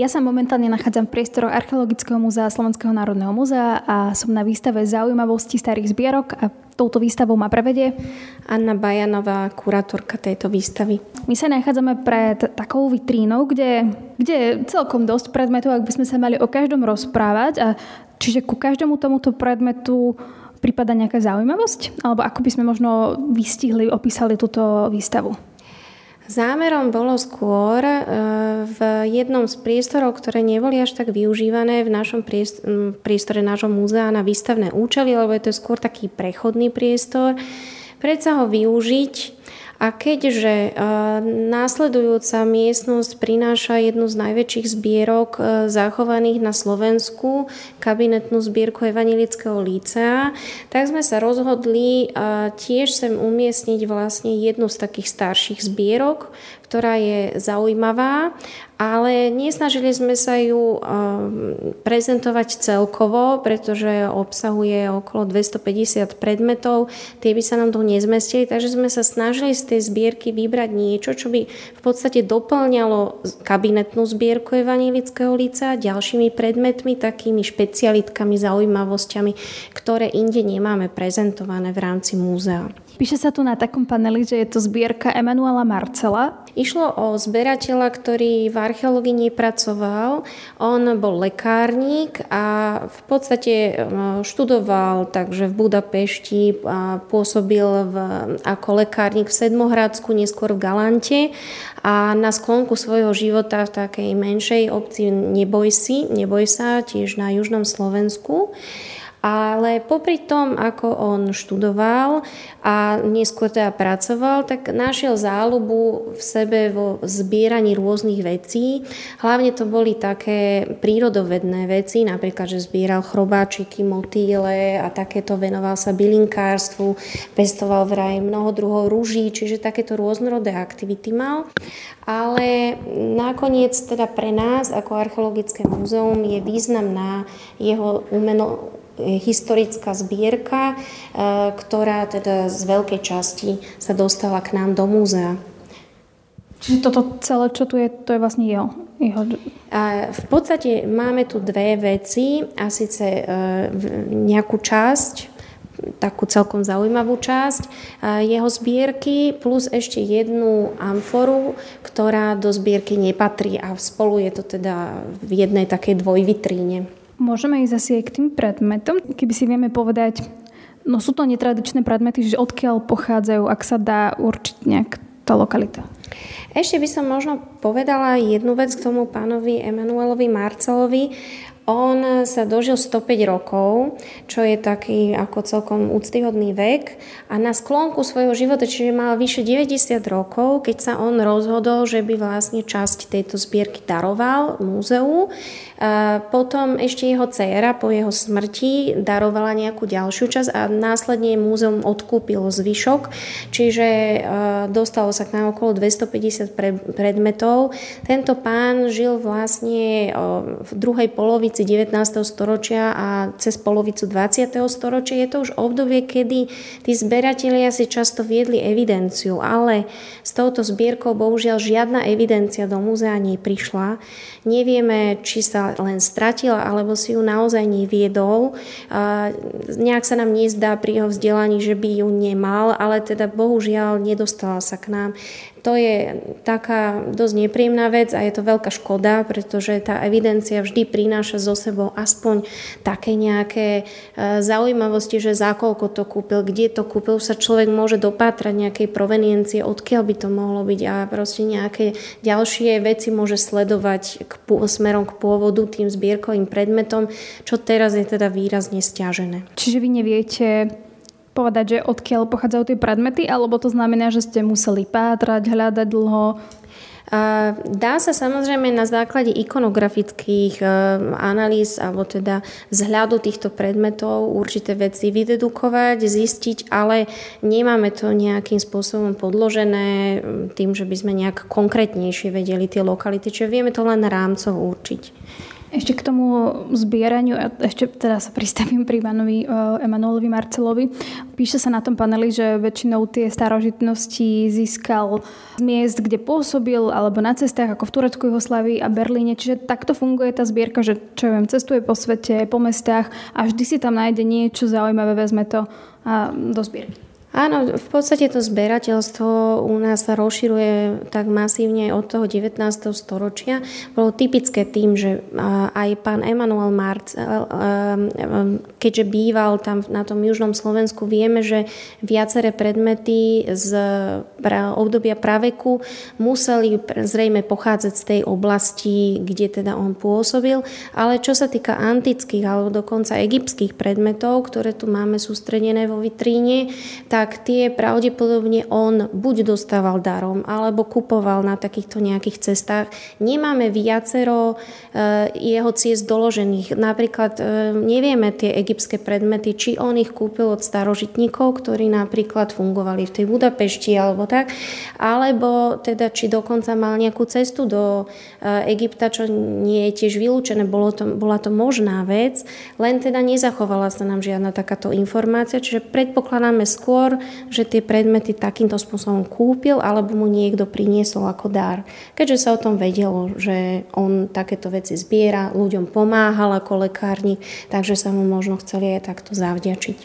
Ja sa momentálne nachádzam v priestoroch Archeologického múzea Slovenského národného múzea a som na výstave zaujímavosti starých zbierok a touto výstavou ma prevedie Anna Bajanová, kurátorka tejto výstavy. My sa nachádzame pred takou vitrínou, kde, kde je celkom dosť predmetov, ak by sme sa mali o každom rozprávať. A čiže ku každému tomuto predmetu prípada nejaká zaujímavosť? Alebo ako by sme možno vystihli, opísali túto výstavu? Zámerom bolo skôr e, v jednom z priestorov, ktoré neboli až tak využívané v našom priestore nášho múzea na výstavné účely, lebo je to skôr taký prechodný priestor, predsa ho využiť a keďže e, následujúca miestnosť prináša jednu z najväčších zbierok e, zachovaných na Slovensku, kabinetnú zbierku Evanilického lícea, tak sme sa rozhodli e, tiež sem umiestniť vlastne jednu z takých starších zbierok, ktorá je zaujímavá, ale nesnažili sme sa ju um, prezentovať celkovo, pretože obsahuje okolo 250 predmetov, tie by sa nám tu nezmestili, takže sme sa snažili z tej zbierky vybrať niečo, čo by v podstate doplňalo kabinetnú zbierku Evanilického lica ďalšími predmetmi, takými špecialitkami, zaujímavosťami, ktoré inde nemáme prezentované v rámci múzea. Píše sa tu na takom paneli, že je to zbierka Emanuela Marcela. Išlo o zberateľa, ktorý v archeológii nepracoval. On bol lekárnik a v podstate e, študoval takže v Budapešti pôsobil v, ako lekárnik v Sedmohradsku, neskôr v Galante a na sklonku svojho života v takej menšej obci Neboj si, Neboj sa, tiež na južnom Slovensku. Ale popri tom, ako on študoval a neskôr teda pracoval, tak našiel záľubu v sebe vo zbieraní rôznych vecí. Hlavne to boli také prírodovedné veci, napríklad, že zbieral chrobáčiky, motýle a takéto venoval sa bylinkárstvu, pestoval vraj mnoho druhov rúží, čiže takéto rôznorodé aktivity mal. Ale nakoniec teda pre nás ako archeologické múzeum je významná jeho umeno, historická zbierka, e, ktorá teda z veľkej časti sa dostala k nám do múzea. Čiže toto celé, čo tu je, to je vlastne jeho? jeho... A v podstate máme tu dve veci a síce e, nejakú časť, takú celkom zaujímavú časť e, jeho zbierky plus ešte jednu amforu, ktorá do zbierky nepatrí a spolu je to teda v jednej takej dvojvitríne. Môžeme ísť asi aj k tým predmetom, keby si vieme povedať, no sú to netradičné predmety, že odkiaľ pochádzajú, ak sa dá určiť nejak tá lokalita. Ešte by som možno povedala jednu vec k tomu pánovi Emanuelovi Marcelovi. On sa dožil 105 rokov, čo je taký ako celkom úctyhodný vek. A na sklonku svojho života, čiže mal vyše 90 rokov, keď sa on rozhodol, že by vlastne časť tejto zbierky daroval múzeu, potom ešte jeho dcéra po jeho smrti darovala nejakú ďalšiu časť a následne múzeum odkúpilo zvyšok, čiže dostalo sa k nám okolo 250 predmetov. Tento pán žil vlastne v druhej polovici 19. storočia a cez polovicu 20. storočia. Je to už obdobie, kedy tí zberatelia si často viedli evidenciu, ale s touto zbierkou bohužiaľ žiadna evidencia do múzea neprišla. Nevieme, či sa len stratila, alebo si ju naozaj neviedol. Nejak sa nám nezdá pri jeho vzdelaní, že by ju nemal, ale teda bohužiaľ nedostala sa k nám. To je taká dosť nepríjemná vec a je to veľká škoda, pretože tá evidencia vždy prináša so sebou aspoň také nejaké e, zaujímavosti, že za koľko to kúpil, kde to kúpil, sa človek môže dopátrať nejakej proveniencie, odkiaľ by to mohlo byť a proste nejaké ďalšie veci môže sledovať k, smerom k pôvodu tým zbierkovým predmetom, čo teraz je teda výrazne stiažené. Čiže vy neviete povedať, že odkiaľ pochádzajú tie predmety, alebo to znamená, že ste museli pátrať, hľadať dlho? Dá sa samozrejme na základe ikonografických e, analýz alebo teda vzhľadu týchto predmetov určité veci vydedukovať, zistiť, ale nemáme to nejakým spôsobom podložené tým, že by sme nejak konkrétnejšie vedeli tie lokality, čiže vieme to len rámcov určiť. Ešte k tomu zbieraniu, ešte teda sa pristavím pri Ivanovi Emanuelovi Marcelovi. Píše sa na tom paneli, že väčšinou tie starožitnosti získal z miest, kde pôsobil, alebo na cestách, ako v Turecku, Jugoslávii a Berlíne. Čiže takto funguje tá zbierka, že čo ja viem, cestuje po svete, po mestách a vždy si tam nájde niečo zaujímavé, vezme to a do zbierky. Áno, v podstate to zberateľstvo u nás sa rozširuje tak masívne od toho 19. storočia. Bolo typické tým, že aj pán Emanuel Marc, keďže býval tam na tom južnom Slovensku, vieme, že viaceré predmety z obdobia praveku museli zrejme pochádzať z tej oblasti, kde teda on pôsobil. Ale čo sa týka antických alebo dokonca egyptských predmetov, ktoré tu máme sústredené vo vitríne, tak tak tie pravdepodobne on buď dostával darom, alebo kupoval na takýchto nejakých cestách. Nemáme viacero e, jeho ciest doložených. Napríklad e, nevieme tie egyptské predmety, či on ich kúpil od starožitníkov, ktorí napríklad fungovali v tej Budapešti alebo tak, alebo teda či dokonca mal nejakú cestu do e, Egypta, čo nie je tiež vylúčené, bolo to, bola to možná vec, len teda nezachovala sa nám žiadna takáto informácia, čiže predpokladáme skôr skôr, že tie predmety takýmto spôsobom kúpil alebo mu niekto priniesol ako dar. Keďže sa o tom vedelo, že on takéto veci zbiera, ľuďom pomáhal ako lekárnik, takže sa mu možno chceli aj takto zavďačiť.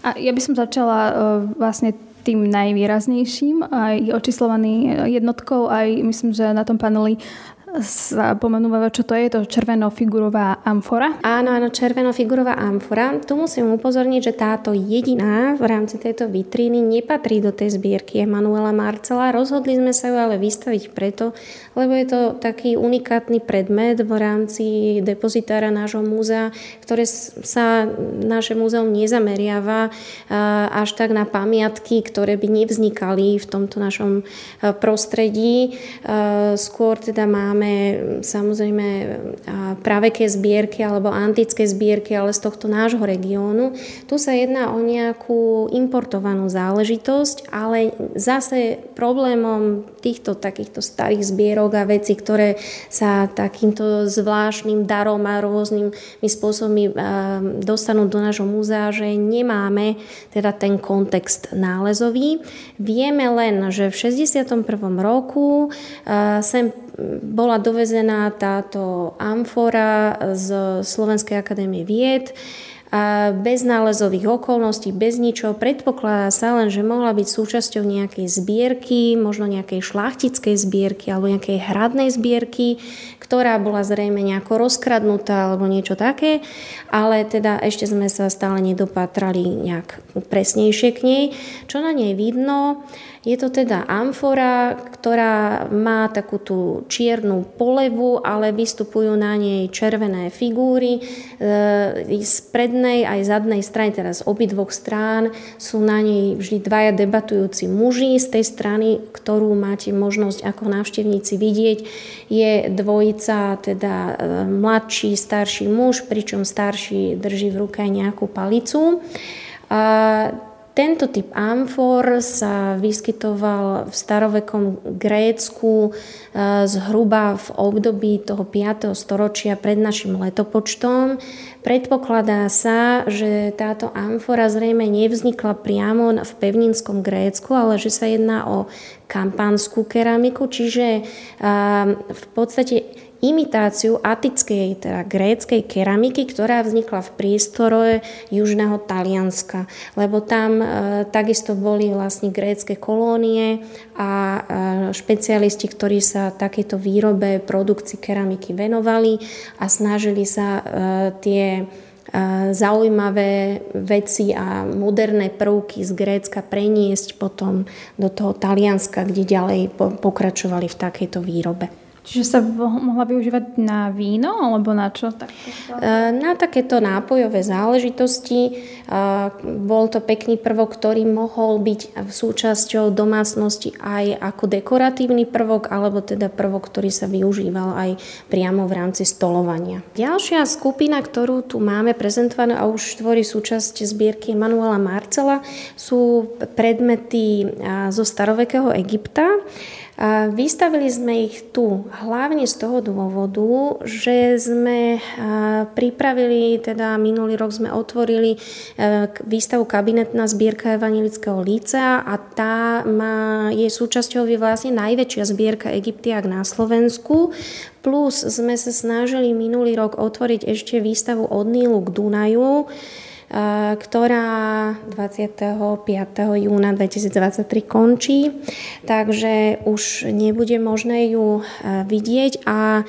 A ja by som začala uh, vlastne tým najvýraznejším, aj očíslovaný jednotkou, aj myslím, že na tom paneli sa čo to je, to červenofigurová amfora. Áno, áno, červenofigurová amfora. Tu musím upozorniť, že táto jediná v rámci tejto vitríny nepatrí do tej zbierky Emanuela Marcela. Rozhodli sme sa ju ale vystaviť preto, lebo je to taký unikátny predmet v rámci depozitára nášho múzea, ktoré sa naše múzeum nezameriava až tak na pamiatky, ktoré by nevznikali v tomto našom prostredí. Skôr teda máme máme samozrejme praveké zbierky alebo antické zbierky, ale z tohto nášho regiónu. Tu sa jedná o nejakú importovanú záležitosť, ale zase problémom týchto takýchto starých zbierok a veci, ktoré sa takýmto zvláštnym darom a rôznymi spôsobmi dostanú do nášho múzea, že nemáme teda ten kontext nálezový. Vieme len, že v 61. roku sem bola dovezená táto amfora z Slovenskej akadémie vied bez nálezových okolností, bez ničoho. Predpokladá sa len, že mohla byť súčasťou nejakej zbierky, možno nejakej šlachtickej zbierky alebo nejakej hradnej zbierky, ktorá bola zrejme nejako rozkradnutá alebo niečo také, ale teda ešte sme sa stále nedopatrali nejak presnejšie k nej. Čo na nej vidno, je to teda amfora, ktorá má takú tú čiernu polevu, ale vystupujú na nej červené figúry. E, z prednej aj zadnej strany, teda z obidvoch strán, sú na nej vždy dvaja debatujúci muži. Z tej strany, ktorú máte možnosť ako návštevníci vidieť, je dvojica, teda e, mladší, starší muž, pričom starší drží v ruke nejakú palicu. A tento typ amfor sa vyskytoval v starovekom Grécku e, zhruba v období toho 5. storočia pred našim letopočtom. Predpokladá sa, že táto amfora zrejme nevznikla priamo v pevninskom Grécku, ale že sa jedná o kampanskú keramiku, čiže e, v podstate imitáciu atickej, teda gréckej keramiky, ktorá vznikla v prístore južného Talianska. Lebo tam e, takisto boli vlastne grécké kolónie a e, špecialisti, ktorí sa takéto výrobe, produkcii keramiky venovali a snažili sa e, tie e, zaujímavé veci a moderné prvky z Grécka preniesť potom do toho Talianska, kde ďalej pokračovali v takejto výrobe. Čiže sa mohla využívať na víno alebo na čo? Tak na takéto nápojové záležitosti. Bol to pekný prvok, ktorý mohol byť súčasťou domácnosti aj ako dekoratívny prvok, alebo teda prvok, ktorý sa využíval aj priamo v rámci stolovania. Ďalšia skupina, ktorú tu máme prezentovanú a už tvorí súčasť zbierky Manuela Marcela, sú predmety zo starovekého Egypta. Vystavili sme ich tu hlavne z toho dôvodu, že sme pripravili, teda minulý rok sme otvorili e, výstavu Kabinetná zbierka Evangelického lícea a tá má, je súčasťou vlastne najväčšia zbierka Egyptiak na Slovensku. Plus sme sa snažili minulý rok otvoriť ešte výstavu od Nílu k Dunaju, ktorá 25. júna 2023 končí, takže už nebude možné ju vidieť a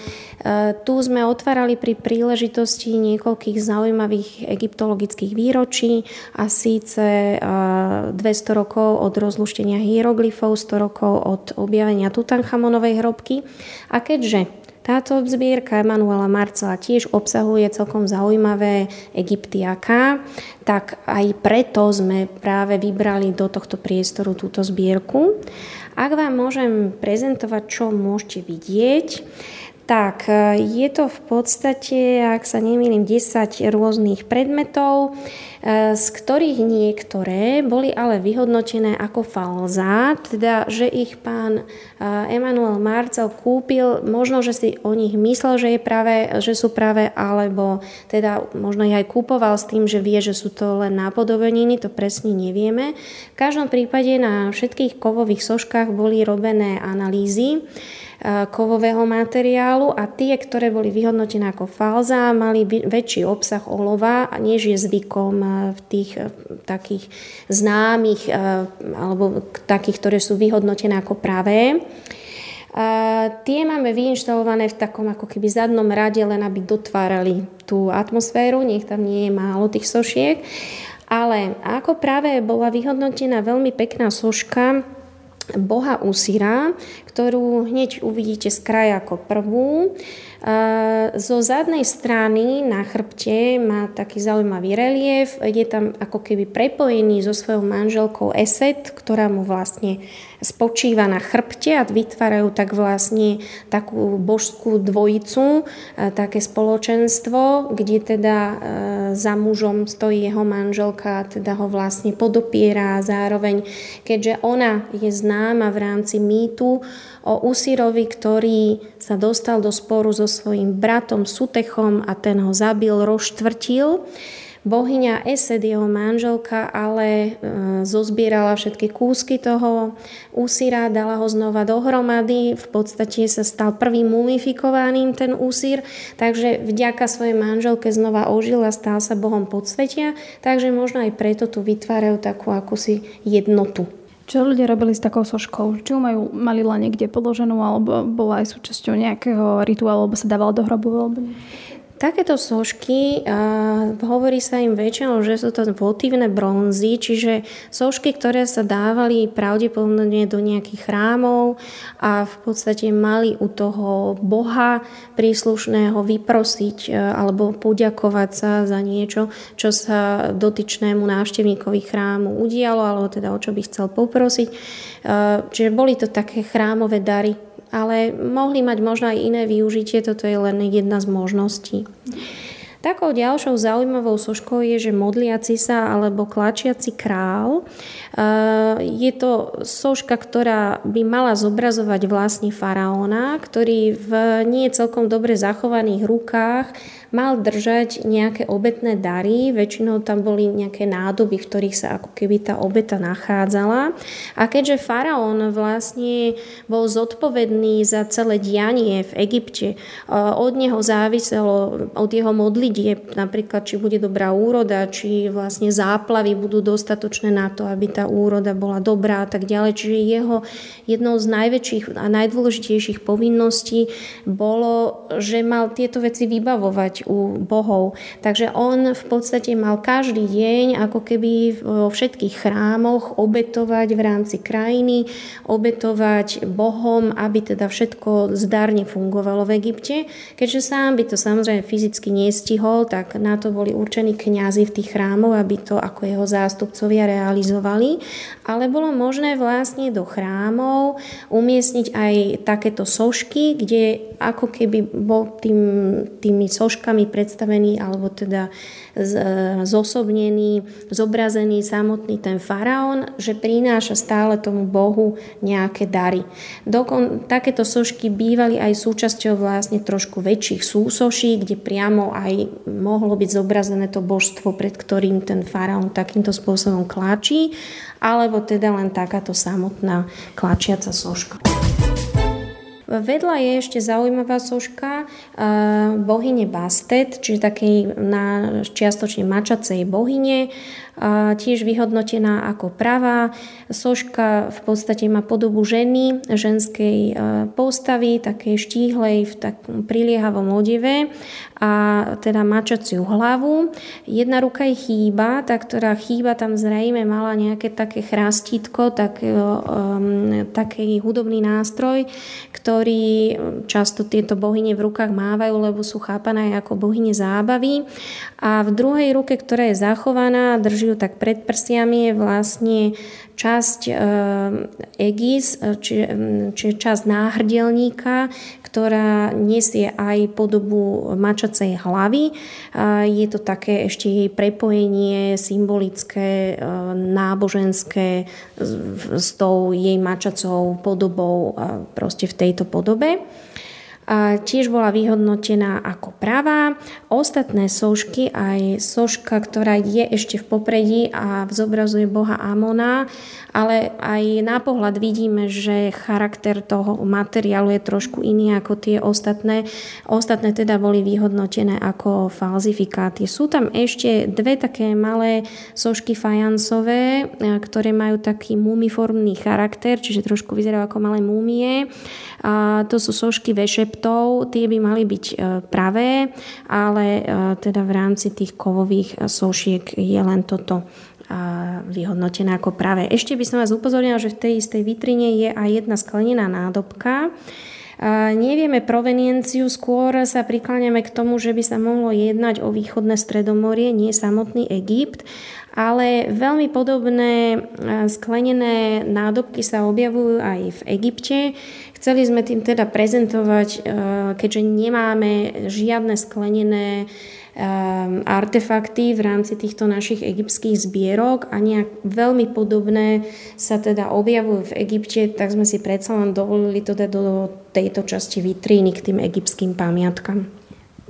tu sme otvárali pri príležitosti niekoľkých zaujímavých egyptologických výročí a síce 200 rokov od rozluštenia hieroglyfov, 100 rokov od objavenia Tutanchamonovej hrobky. A keďže táto zbierka Emanuela Marcela tiež obsahuje celkom zaujímavé egyptiaká, tak aj preto sme práve vybrali do tohto priestoru túto zbierku. Ak vám môžem prezentovať, čo môžete vidieť, tak je to v podstate, ak sa nemýlim, 10 rôznych predmetov. Eh, z ktorých niektoré boli ale vyhodnotené ako falza, teda že ich pán Emanuel Marcel kúpil, možno, že si o nich myslel, že, je práve, že sú práve, alebo teda možno ich aj kúpoval s tým, že vie, že sú to len nápodobeniny, to presne nevieme. V každom prípade na všetkých kovových soškách boli robené analýzy kovového materiálu a tie, ktoré boli vyhodnotené ako falza, mali väčší obsah olova, než je zvykom e, v tých e, takých známych alebo takých, ktoré sú vyhodnotené ako pravé. A tie máme vyinštalované v takom ako keby zadnom rade, len aby dotvárali tú atmosféru, nech tam nie je málo tých sošiek. Ale ako práve bola vyhodnotená veľmi pekná soška, boha Usira, ktorú hneď uvidíte z kraja ako prvú. Zo zadnej strany na chrbte má taký zaujímavý relief, je tam ako keby prepojený so svojou manželkou Eset, ktorá mu vlastne spočíva na chrbte a vytvárajú tak vlastne takú božskú dvojicu, také spoločenstvo, kde teda e, za mužom stojí jeho manželka, teda ho vlastne podopiera a zároveň, keďže ona je známa v rámci mýtu, o Usirovi, ktorý sa dostal do sporu so svojím bratom Sutechom a ten ho zabil, rozštvrtil. Bohyňa Esed, jeho manželka, ale e, zozbierala všetky kúsky toho úsira, dala ho znova dohromady, v podstate sa stal prvým mumifikovaným ten úsir, takže vďaka svojej manželke znova ožil a stal sa Bohom podsvetia, takže možno aj preto tu vytvárajú takú akúsi jednotu. Čo ľudia robili s takou soškou? Či ju majú, mali len niekde položenú, alebo bola aj súčasťou nejakého rituálu, alebo sa dávala do hrobu, alebo? Takéto sošky, uh, hovorí sa im väčšinou, že sú to votívne bronzy, čiže sošky, ktoré sa dávali pravdepodobne do nejakých chrámov a v podstate mali u toho boha príslušného vyprosiť uh, alebo poďakovať sa za niečo, čo sa dotyčnému návštevníkovi chrámu udialo, alebo teda o čo by chcel poprosiť. Uh, čiže boli to také chrámové dary ale mohli mať možno aj iné využitie, toto je len jedna z možností. Takou ďalšou zaujímavou soškou je, že modliaci sa alebo klačiaci král. Je to soška, ktorá by mala zobrazovať vlastne faraóna, ktorý v nie celkom dobre zachovaných rukách mal držať nejaké obetné dary, väčšinou tam boli nejaké nádoby, v ktorých sa ako keby tá obeta nachádzala. A keďže faraón vlastne bol zodpovedný za celé dianie v Egypte, od neho záviselo, od jeho modlitieb, napríklad či bude dobrá úroda, či vlastne záplavy budú dostatočné na to, aby tá úroda bola dobrá a tak ďalej. Čiže jeho jednou z najväčších a najdôležitejších povinností bolo, že mal tieto veci vybavovať u bohov. Takže on v podstate mal každý deň ako keby vo všetkých chrámoch obetovať v rámci krajiny, obetovať bohom, aby teda všetko zdarne fungovalo v Egypte. Keďže sám by to samozrejme fyzicky nestihol, tak na to boli určení kňazi v tých chrámoch, aby to ako jeho zástupcovia realizovali. Ale bolo možné vlastne do chrámov umiestniť aj takéto sošky, kde ako keby bol tým, tými soškami predstavený alebo teda zosobnený, zobrazený samotný ten faraón, že prináša stále tomu Bohu nejaké dary. Dokon, takéto sošky bývali aj súčasťou vlastne trošku väčších súsoší, kde priamo aj mohlo byť zobrazené to božstvo, pred ktorým ten faraón takýmto spôsobom kláčí, alebo teda len takáto samotná kláčiaca soška. Vedľa je ešte zaujímavá soška bohyne Bastet, čiže takej na čiastočne mačacej bohyne, tiež vyhodnotená ako pravá. Soška v podstate má podobu ženy, ženskej postavy, takej štíhlej v takom priliehavom odeve a teda mačaciu hlavu. Jedna ruka je chýba, tá, ktorá chýba tam zrejme mala nejaké také chrastítko, tak, um, taký hudobný nástroj, ktorý často tieto bohyne v rukách mávajú, lebo sú chápané ako bohyne zábavy. A v druhej ruke, ktorá je zachovaná, drží ju tak pred prsiami, je vlastne časť e, egis, čiže, čiže časť náhrdelníka, ktorá nesie aj podobu mačacej hlavy. Je to také ešte jej prepojenie symbolické, náboženské s tou jej mačacou podobou proste v tejto podobe tiež bola vyhodnotená ako pravá. Ostatné sošky, aj soška, ktorá je ešte v popredí a zobrazuje boha Amona, ale aj na pohľad vidíme, že charakter toho materiálu je trošku iný ako tie ostatné. Ostatné teda boli vyhodnotené ako falzifikáty. Sú tam ešte dve také malé sošky fajansové, e, ktoré majú taký mumiformný charakter, čiže trošku vyzerajú ako malé múmie. A to sú sošky vešeptov, tie by mali byť e, pravé, ale e, teda v rámci tých kovových sošiek je len toto vyhodnotené ako práve. Ešte by som vás upozornila, že v tej istej vitrine je aj jedna sklenená nádobka. Nevieme provenienciu, skôr sa prikláňame k tomu, že by sa mohlo jednať o východné stredomorie, nie samotný Egypt, ale veľmi podobné sklenené nádobky sa objavujú aj v Egypte. Chceli sme tým teda prezentovať, e, keďže nemáme žiadne sklenené e, artefakty v rámci týchto našich egyptských zbierok a nejak veľmi podobné sa teda objavujú v Egypte, tak sme si predsa len dovolili to dať do tejto časti vitríny k tým egyptským pamiatkám.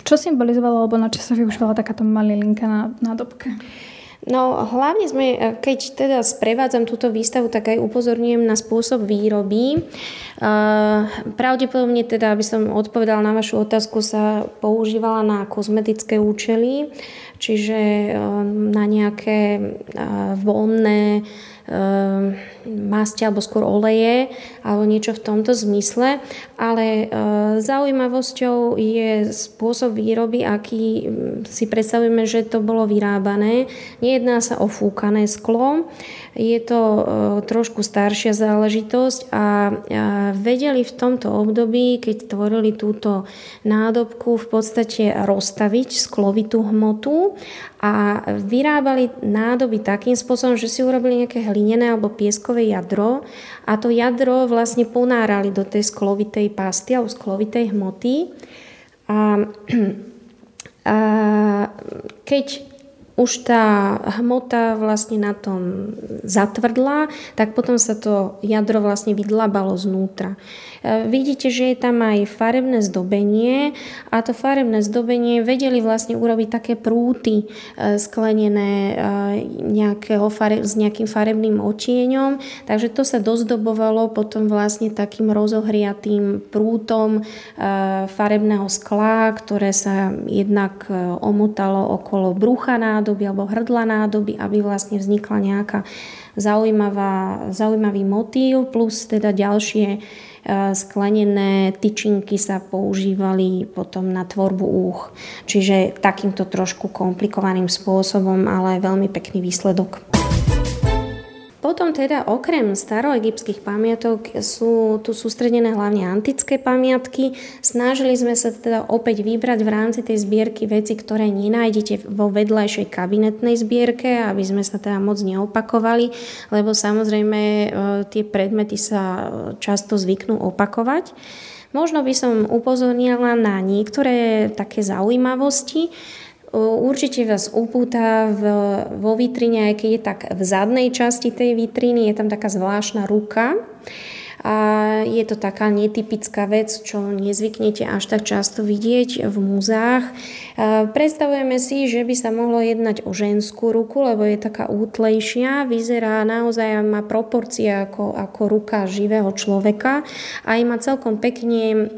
Čo symbolizovalo, alebo na čo sa využívala takáto malilinka na nádobke? No hlavne sme, e, keď teda sprevádzam túto výstavu, tak aj upozorňujem na spôsob výroby. E, pravdepodobne teda, aby som odpovedala na vašu otázku, sa používala na kozmetické účely, čiže e, na nejaké voľné Ehm, masti alebo skôr oleje alebo niečo v tomto zmysle, ale ehm, zaujímavosťou je spôsob výroby, aký si predstavujeme, že to bolo vyrábané. Nejedná sa o fúkané sklo, je to ehm, trošku staršia záležitosť a vedeli v tomto období, keď tvorili túto nádobku, v podstate rozstaviť sklovitú hmotu a vyrábali nádoby takým spôsobom, že si urobili nejaké hlinené alebo pieskové jadro a to jadro vlastne ponárali do tej sklovitej pasty alebo sklovitej hmoty. A, a keď už tá hmota vlastne na tom zatvrdla, tak potom sa to jadro vlastne vydlabalo znútra. E, vidíte, že je tam aj farebné zdobenie a to farebné zdobenie vedeli vlastne urobiť také prúty e, sklenené e, fare, s nejakým farebným očieňom, takže to sa dozdobovalo potom vlastne takým rozohriatým prútom farebného skla, ktoré sa jednak omotalo okolo brucha nádoby alebo hrdla nádoby, aby vlastne vznikla nejaká zaujímavá, zaujímavý motív plus teda ďalšie sklenené tyčinky sa používali potom na tvorbu úch. Čiže takýmto trošku komplikovaným spôsobom, ale veľmi pekný výsledok. Potom teda okrem staroegyptských pamiatok sú tu sústredené hlavne antické pamiatky. Snažili sme sa teda opäť vybrať v rámci tej zbierky veci, ktoré nenájdete vo vedľajšej kabinetnej zbierke, aby sme sa teda moc neopakovali, lebo samozrejme e, tie predmety sa často zvyknú opakovať. Možno by som upozornila na niektoré také zaujímavosti. Určite vás upúta v, vo vitrine, aj keď je tak v zadnej časti tej vitriny, je tam taká zvláštna ruka. A je to taká netypická vec, čo nezvyknete až tak často vidieť v múzeách. Predstavujeme si, že by sa mohlo jednať o ženskú ruku, lebo je taká útlejšia, vyzerá naozaj, má proporcie ako, ako ruka živého človeka a má celkom pekne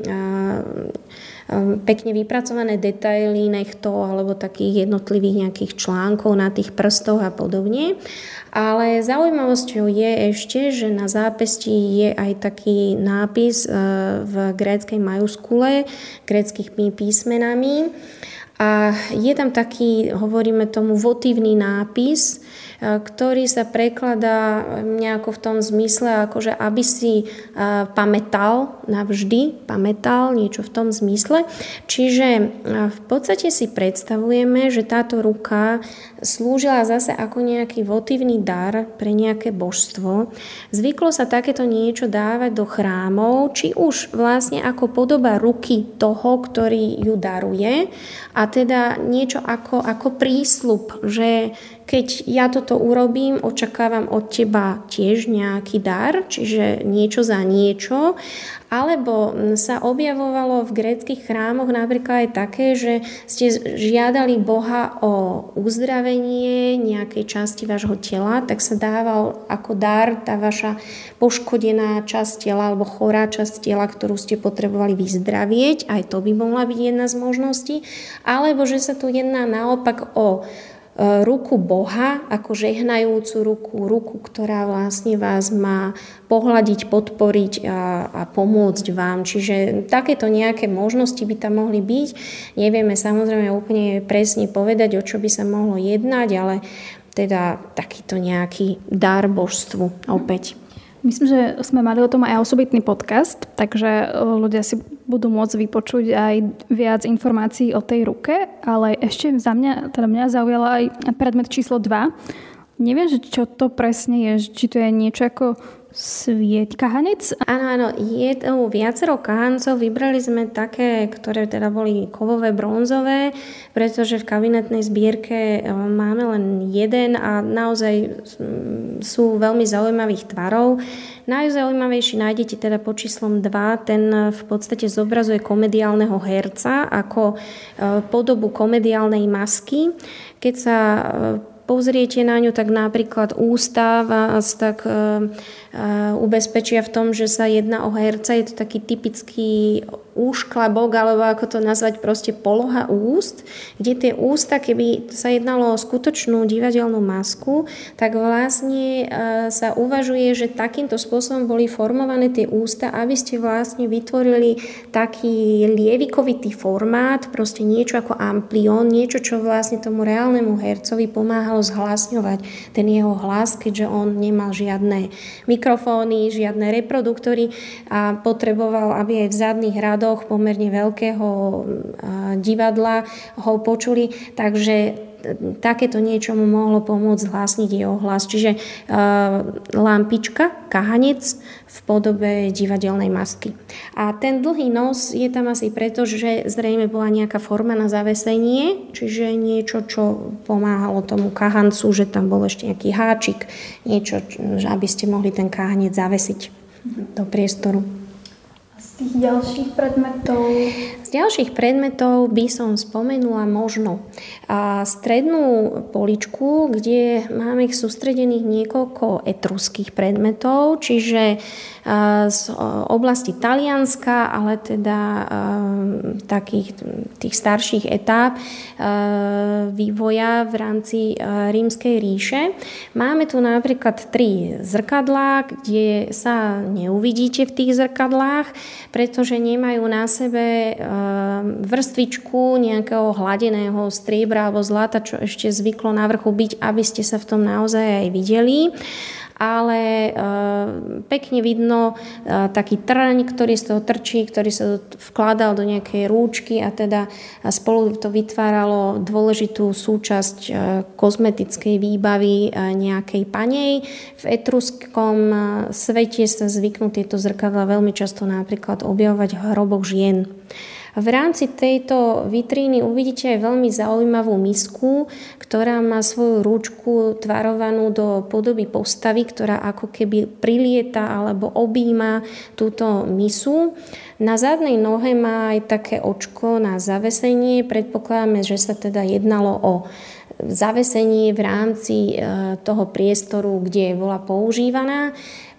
pekne vypracované detaily nechto alebo takých jednotlivých nejakých článkov na tých prstoch a podobne. Ale zaujímavosťou je ešte, že na zápesti je aj taký nápis e, v gréckej majuskule, gréckými písmenami. A je tam taký, hovoríme tomu, votívny nápis, ktorý sa prekladá nejako v tom zmysle, akože aby si pamätal navždy, pamätal niečo v tom zmysle. Čiže v podstate si predstavujeme, že táto ruka slúžila zase ako nejaký votívny dar pre nejaké božstvo. Zvyklo sa takéto niečo dávať do chrámov, či už vlastne ako podoba ruky toho, ktorý ju daruje, a teda niečo ako, ako prísľub, že keď ja toto urobím, očakávam od teba tiež nejaký dar, čiže niečo za niečo. Alebo sa objavovalo v gréckých chrámoch napríklad aj také, že ste žiadali Boha o uzdravenie nejakej časti vášho tela, tak sa dával ako dar tá vaša poškodená časť tela alebo chorá časť tela, ktorú ste potrebovali vyzdravieť. Aj to by mohla byť jedna z možností. Alebo že sa tu jedná naopak o ruku Boha ako žehnajúcu ruku, ruku, ktorá vlastne vás má pohľadiť, podporiť a, a pomôcť vám. Čiže takéto nejaké možnosti by tam mohli byť. Nevieme samozrejme úplne presne povedať, o čo by sa mohlo jednať, ale teda takýto nejaký dar božstvu opäť. Myslím, že sme mali o tom aj osobitný podcast, takže e, ľudia si budú môcť vypočuť aj viac informácií o tej ruke, ale ešte za mňa, teda mňa zaujala aj predmet číslo 2. Neviem, čo to presne je, či to je niečo ako svieť kahanec? Áno, áno, je to viacero kahancov. Vybrali sme také, ktoré teda boli kovové, bronzové, pretože v kabinetnej zbierke e, máme len jeden a naozaj sú veľmi zaujímavých tvarov. Najzaujímavejší nájdete teda pod číslom 2, ten v podstate zobrazuje komediálneho herca ako e, podobu komediálnej masky. Keď sa e, pozriete na ňu, tak napríklad ústa vás tak ubezpečia v tom, že sa jedná o herca. Je to taký typický úšklabok, alebo ako to nazvať, proste poloha úst, kde tie ústa, keby sa jednalo o skutočnú divadelnú masku, tak vlastne sa uvažuje, že takýmto spôsobom boli formované tie ústa, aby ste vlastne vytvorili taký lievikovitý formát, proste niečo ako amplión, niečo, čo vlastne tomu reálnemu hercovi pomáhalo zhlasňovať ten jeho hlas, keďže on nemal žiadne mikrofóny, žiadne reproduktory a potreboval, aby aj v zadných radoch pomerne veľkého divadla ho počuli. Takže takéto niečo mu mohlo pomôcť zhlásniť jeho hlas. Čiže uh, lampička, kahanec v podobe divadelnej masky. A ten dlhý nos je tam asi preto, že zrejme bola nejaká forma na zavesenie, čiže niečo, čo pomáhalo tomu kahancu, že tam bol ešte nejaký háčik, niečo, aby ste mohli ten kahanec zavesiť do priestoru tých ďalších predmetov? Ďalších predmetov by som spomenula možno strednú poličku, kde máme sústredených niekoľko etruských predmetov, čiže z oblasti Talianska, ale teda takých tých starších etáp vývoja v rámci rímskej ríše. Máme tu napríklad tri zrkadlá, kde sa neuvidíte v tých zrkadlách, pretože nemajú na sebe vrstvičku nejakého hladeného striebra alebo zlata, čo ešte zvyklo na vrchu byť, aby ste sa v tom naozaj aj videli. ale pekne vidno taký trň, ktorý z toho trčí, ktorý sa vkladal do nejakej rúčky a teda spolu to vytváralo dôležitú súčasť kozmetickej výbavy nejakej panej. V etruskom svete sa zvyknú tieto zrkadla veľmi často napríklad objavovať v hroboch žien. V rámci tejto vitríny uvidíte aj veľmi zaujímavú misku, ktorá má svoju rúčku tvarovanú do podoby postavy, ktorá ako keby prilieta alebo objíma túto misu. Na zadnej nohe má aj také očko na zavesenie. Predpokladáme, že sa teda jednalo o zavesenie v rámci e, toho priestoru, kde bola používaná.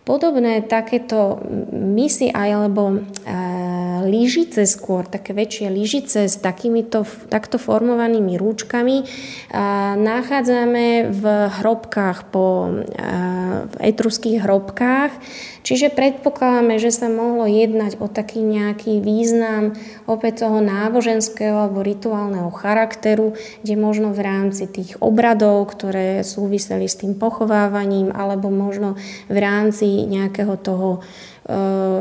Podobné takéto misy alebo e, lyžice skôr, také väčšie lyžice s takýmito takto formovanými rúčkami nachádzame v hrobkách, po, v etruských hrobkách. Čiže predpokladáme, že sa mohlo jednať o taký nejaký význam opäť toho náboženského alebo rituálneho charakteru, kde možno v rámci tých obradov, ktoré súviseli s tým pochovávaním, alebo možno v rámci nejakého toho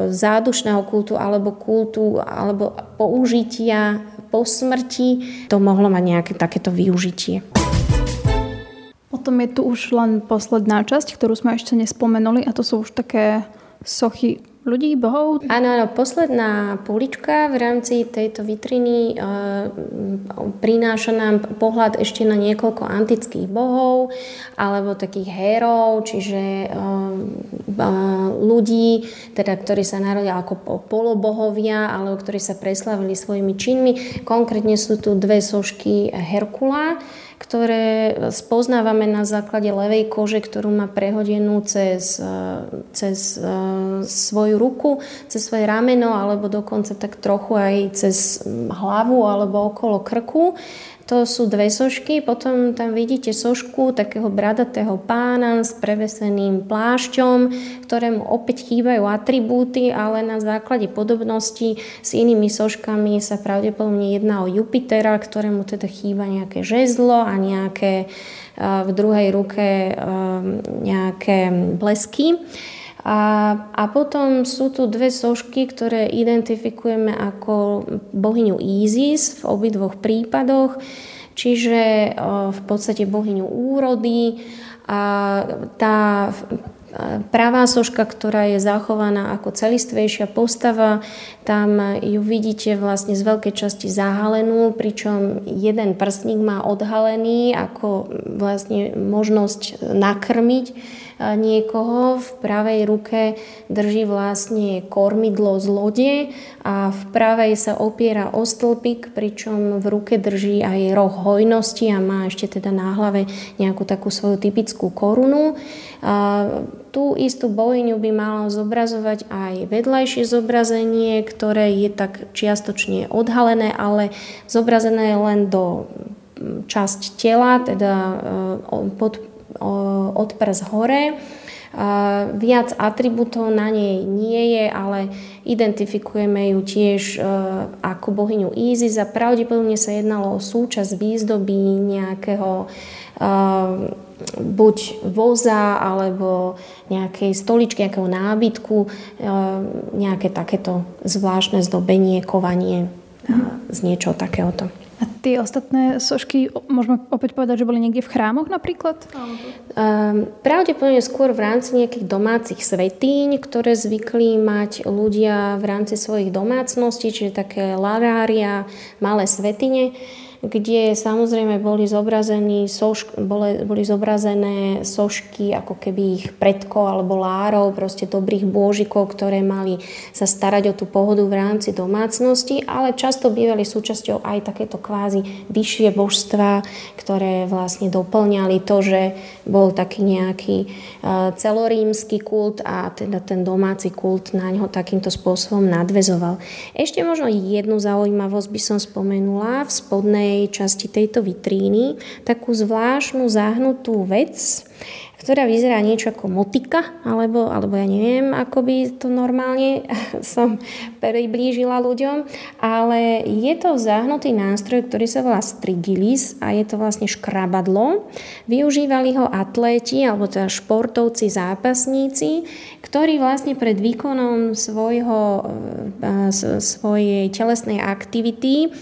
zádušného kultu alebo kultu alebo použitia po smrti, to mohlo mať nejaké takéto využitie. Potom je tu už len posledná časť, ktorú sme ešte nespomenuli a to sú už také sochy ľudí, bohov? Áno, áno, posledná polička v rámci tejto vitriny e, prináša nám pohľad ešte na niekoľko antických bohov alebo takých hérov, čiže e, e, ľudí, teda, ktorí sa narodili ako polobohovia alebo ktorí sa preslavili svojimi činmi. Konkrétne sú tu dve sošky Herkula, ktoré spoznávame na základe levej kože, ktorú má prehodenú cez, cez e, svoju ruku, cez svoje rameno alebo dokonca tak trochu aj cez hlavu alebo okolo krku. To sú dve sošky, potom tam vidíte sošku takého bradatého pána s preveseným plášťom, ktorému opäť chýbajú atribúty, ale na základe podobnosti s inými soškami sa pravdepodobne jedná o Jupitera, ktorému teda chýba nejaké žezlo a nejaké v druhej ruke nejaké blesky. A, a potom sú tu dve sošky, ktoré identifikujeme ako bohyňu Isis v obidvoch prípadoch, čiže v podstate bohyňu úrody. A tá pravá soška, ktorá je zachovaná ako celistvejšia postava, tam ju vidíte vlastne z veľkej časti zahalenú, pričom jeden prstník má odhalený ako vlastne možnosť nakrmiť niekoho. V pravej ruke drží vlastne kormidlo z lode a v pravej sa opiera o stĺpik, pričom v ruke drží aj roh hojnosti a má ešte teda na hlave nejakú takú svoju typickú korunu. Tú istú bohyňu by malo zobrazovať aj vedľajšie zobrazenie, ktoré je tak čiastočne odhalené, ale zobrazené len do časť tela, teda e, pod od prs hore. Viac atribútov na nej nie je, ale identifikujeme ju tiež e, ako bohyňu Isis a pravdepodobne sa jednalo o súčasť výzdoby nejakého e, buď voza alebo nejakej stoličky, nejakého nábytku, e, nejaké takéto zvláštne zdobenie, kovanie z niečoho takéhoto. A tie ostatné sošky, môžeme opäť povedať, že boli niekde v chrámoch napríklad? Um, pravdepodobne skôr v rámci nejakých domácich svetíň, ktoré zvykli mať ľudia v rámci svojich domácností, čiže také larária, malé svetine kde samozrejme boli, zobrazení sošk, boli, boli zobrazené sošky ako keby ich predkov alebo lárov, proste dobrých bôžikov, ktoré mali sa starať o tú pohodu v rámci domácnosti, ale často bývali súčasťou aj takéto kvázi vyššie božstva, ktoré vlastne doplňali to, že bol taký nejaký uh, celorímsky kult a teda ten domáci kult na ňo takýmto spôsobom nadvezoval. Ešte možno jednu zaujímavosť by som spomenula v spodnej časti tejto vitríny takú zvláštnu zahnutú vec, ktorá vyzerá niečo ako motika, alebo, alebo ja neviem, ako by to normálne som priblížila ľuďom, ale je to zahnutý nástroj, ktorý sa volá strigilis a je to vlastne škrabadlo. Využívali ho atléti alebo teda športovci, zápasníci, ktorí vlastne pred výkonom svojho, e, e, svojej telesnej aktivity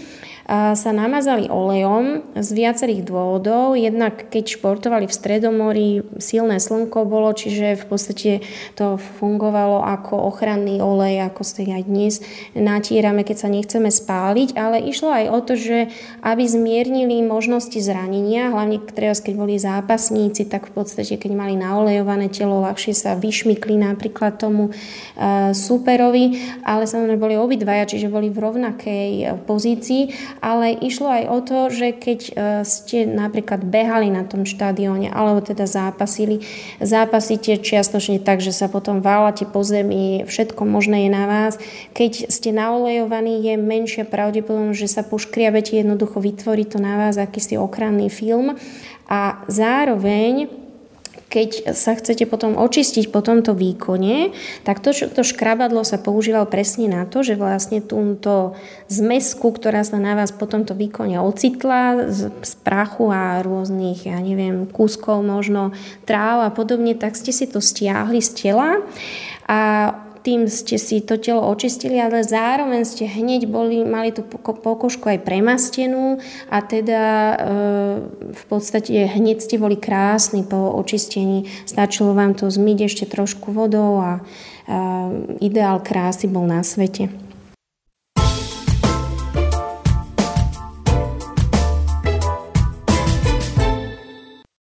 sa namazali olejom z viacerých dôvodov. Jednak keď športovali v Stredomorí, silné slnko bolo, čiže v podstate to fungovalo ako ochranný olej, ako ste aj dnes natírame, keď sa nechceme spáliť, ale išlo aj o to, že aby zmiernili možnosti zranenia, hlavne teraz, keď boli zápasníci, tak v podstate, keď mali naolejované telo, ľahšie sa vyšmykli napríklad tomu uh, superovi, ale samozrejme boli obidvaja, čiže boli v rovnakej pozícii ale išlo aj o to, že keď e, ste napríklad behali na tom štadióne alebo teda zápasili, zápasíte čiastočne tak, že sa potom válate po zemi, všetko možné je na vás. Keď ste naolejovaní, je menšia pravdepodobnosť, že sa poškriabete, jednoducho vytvorí to na vás akýsi ochranný film a zároveň keď sa chcete potom očistiť po tomto výkone, tak to, to škrabadlo sa používalo presne na to, že vlastne túto zmesku, ktorá sa na vás po tomto výkone ocitla z, z prachu a rôznych, ja neviem, kúskov možno tráv a podobne, tak ste si to stiahli z tela a tým ste si to telo očistili, ale zároveň ste hneď boli, mali tú pokožku aj premastenú a teda e, v podstate hneď ste boli krásni po očistení. Stačilo vám to zmyť ešte trošku vodou a e, ideál krásy bol na svete.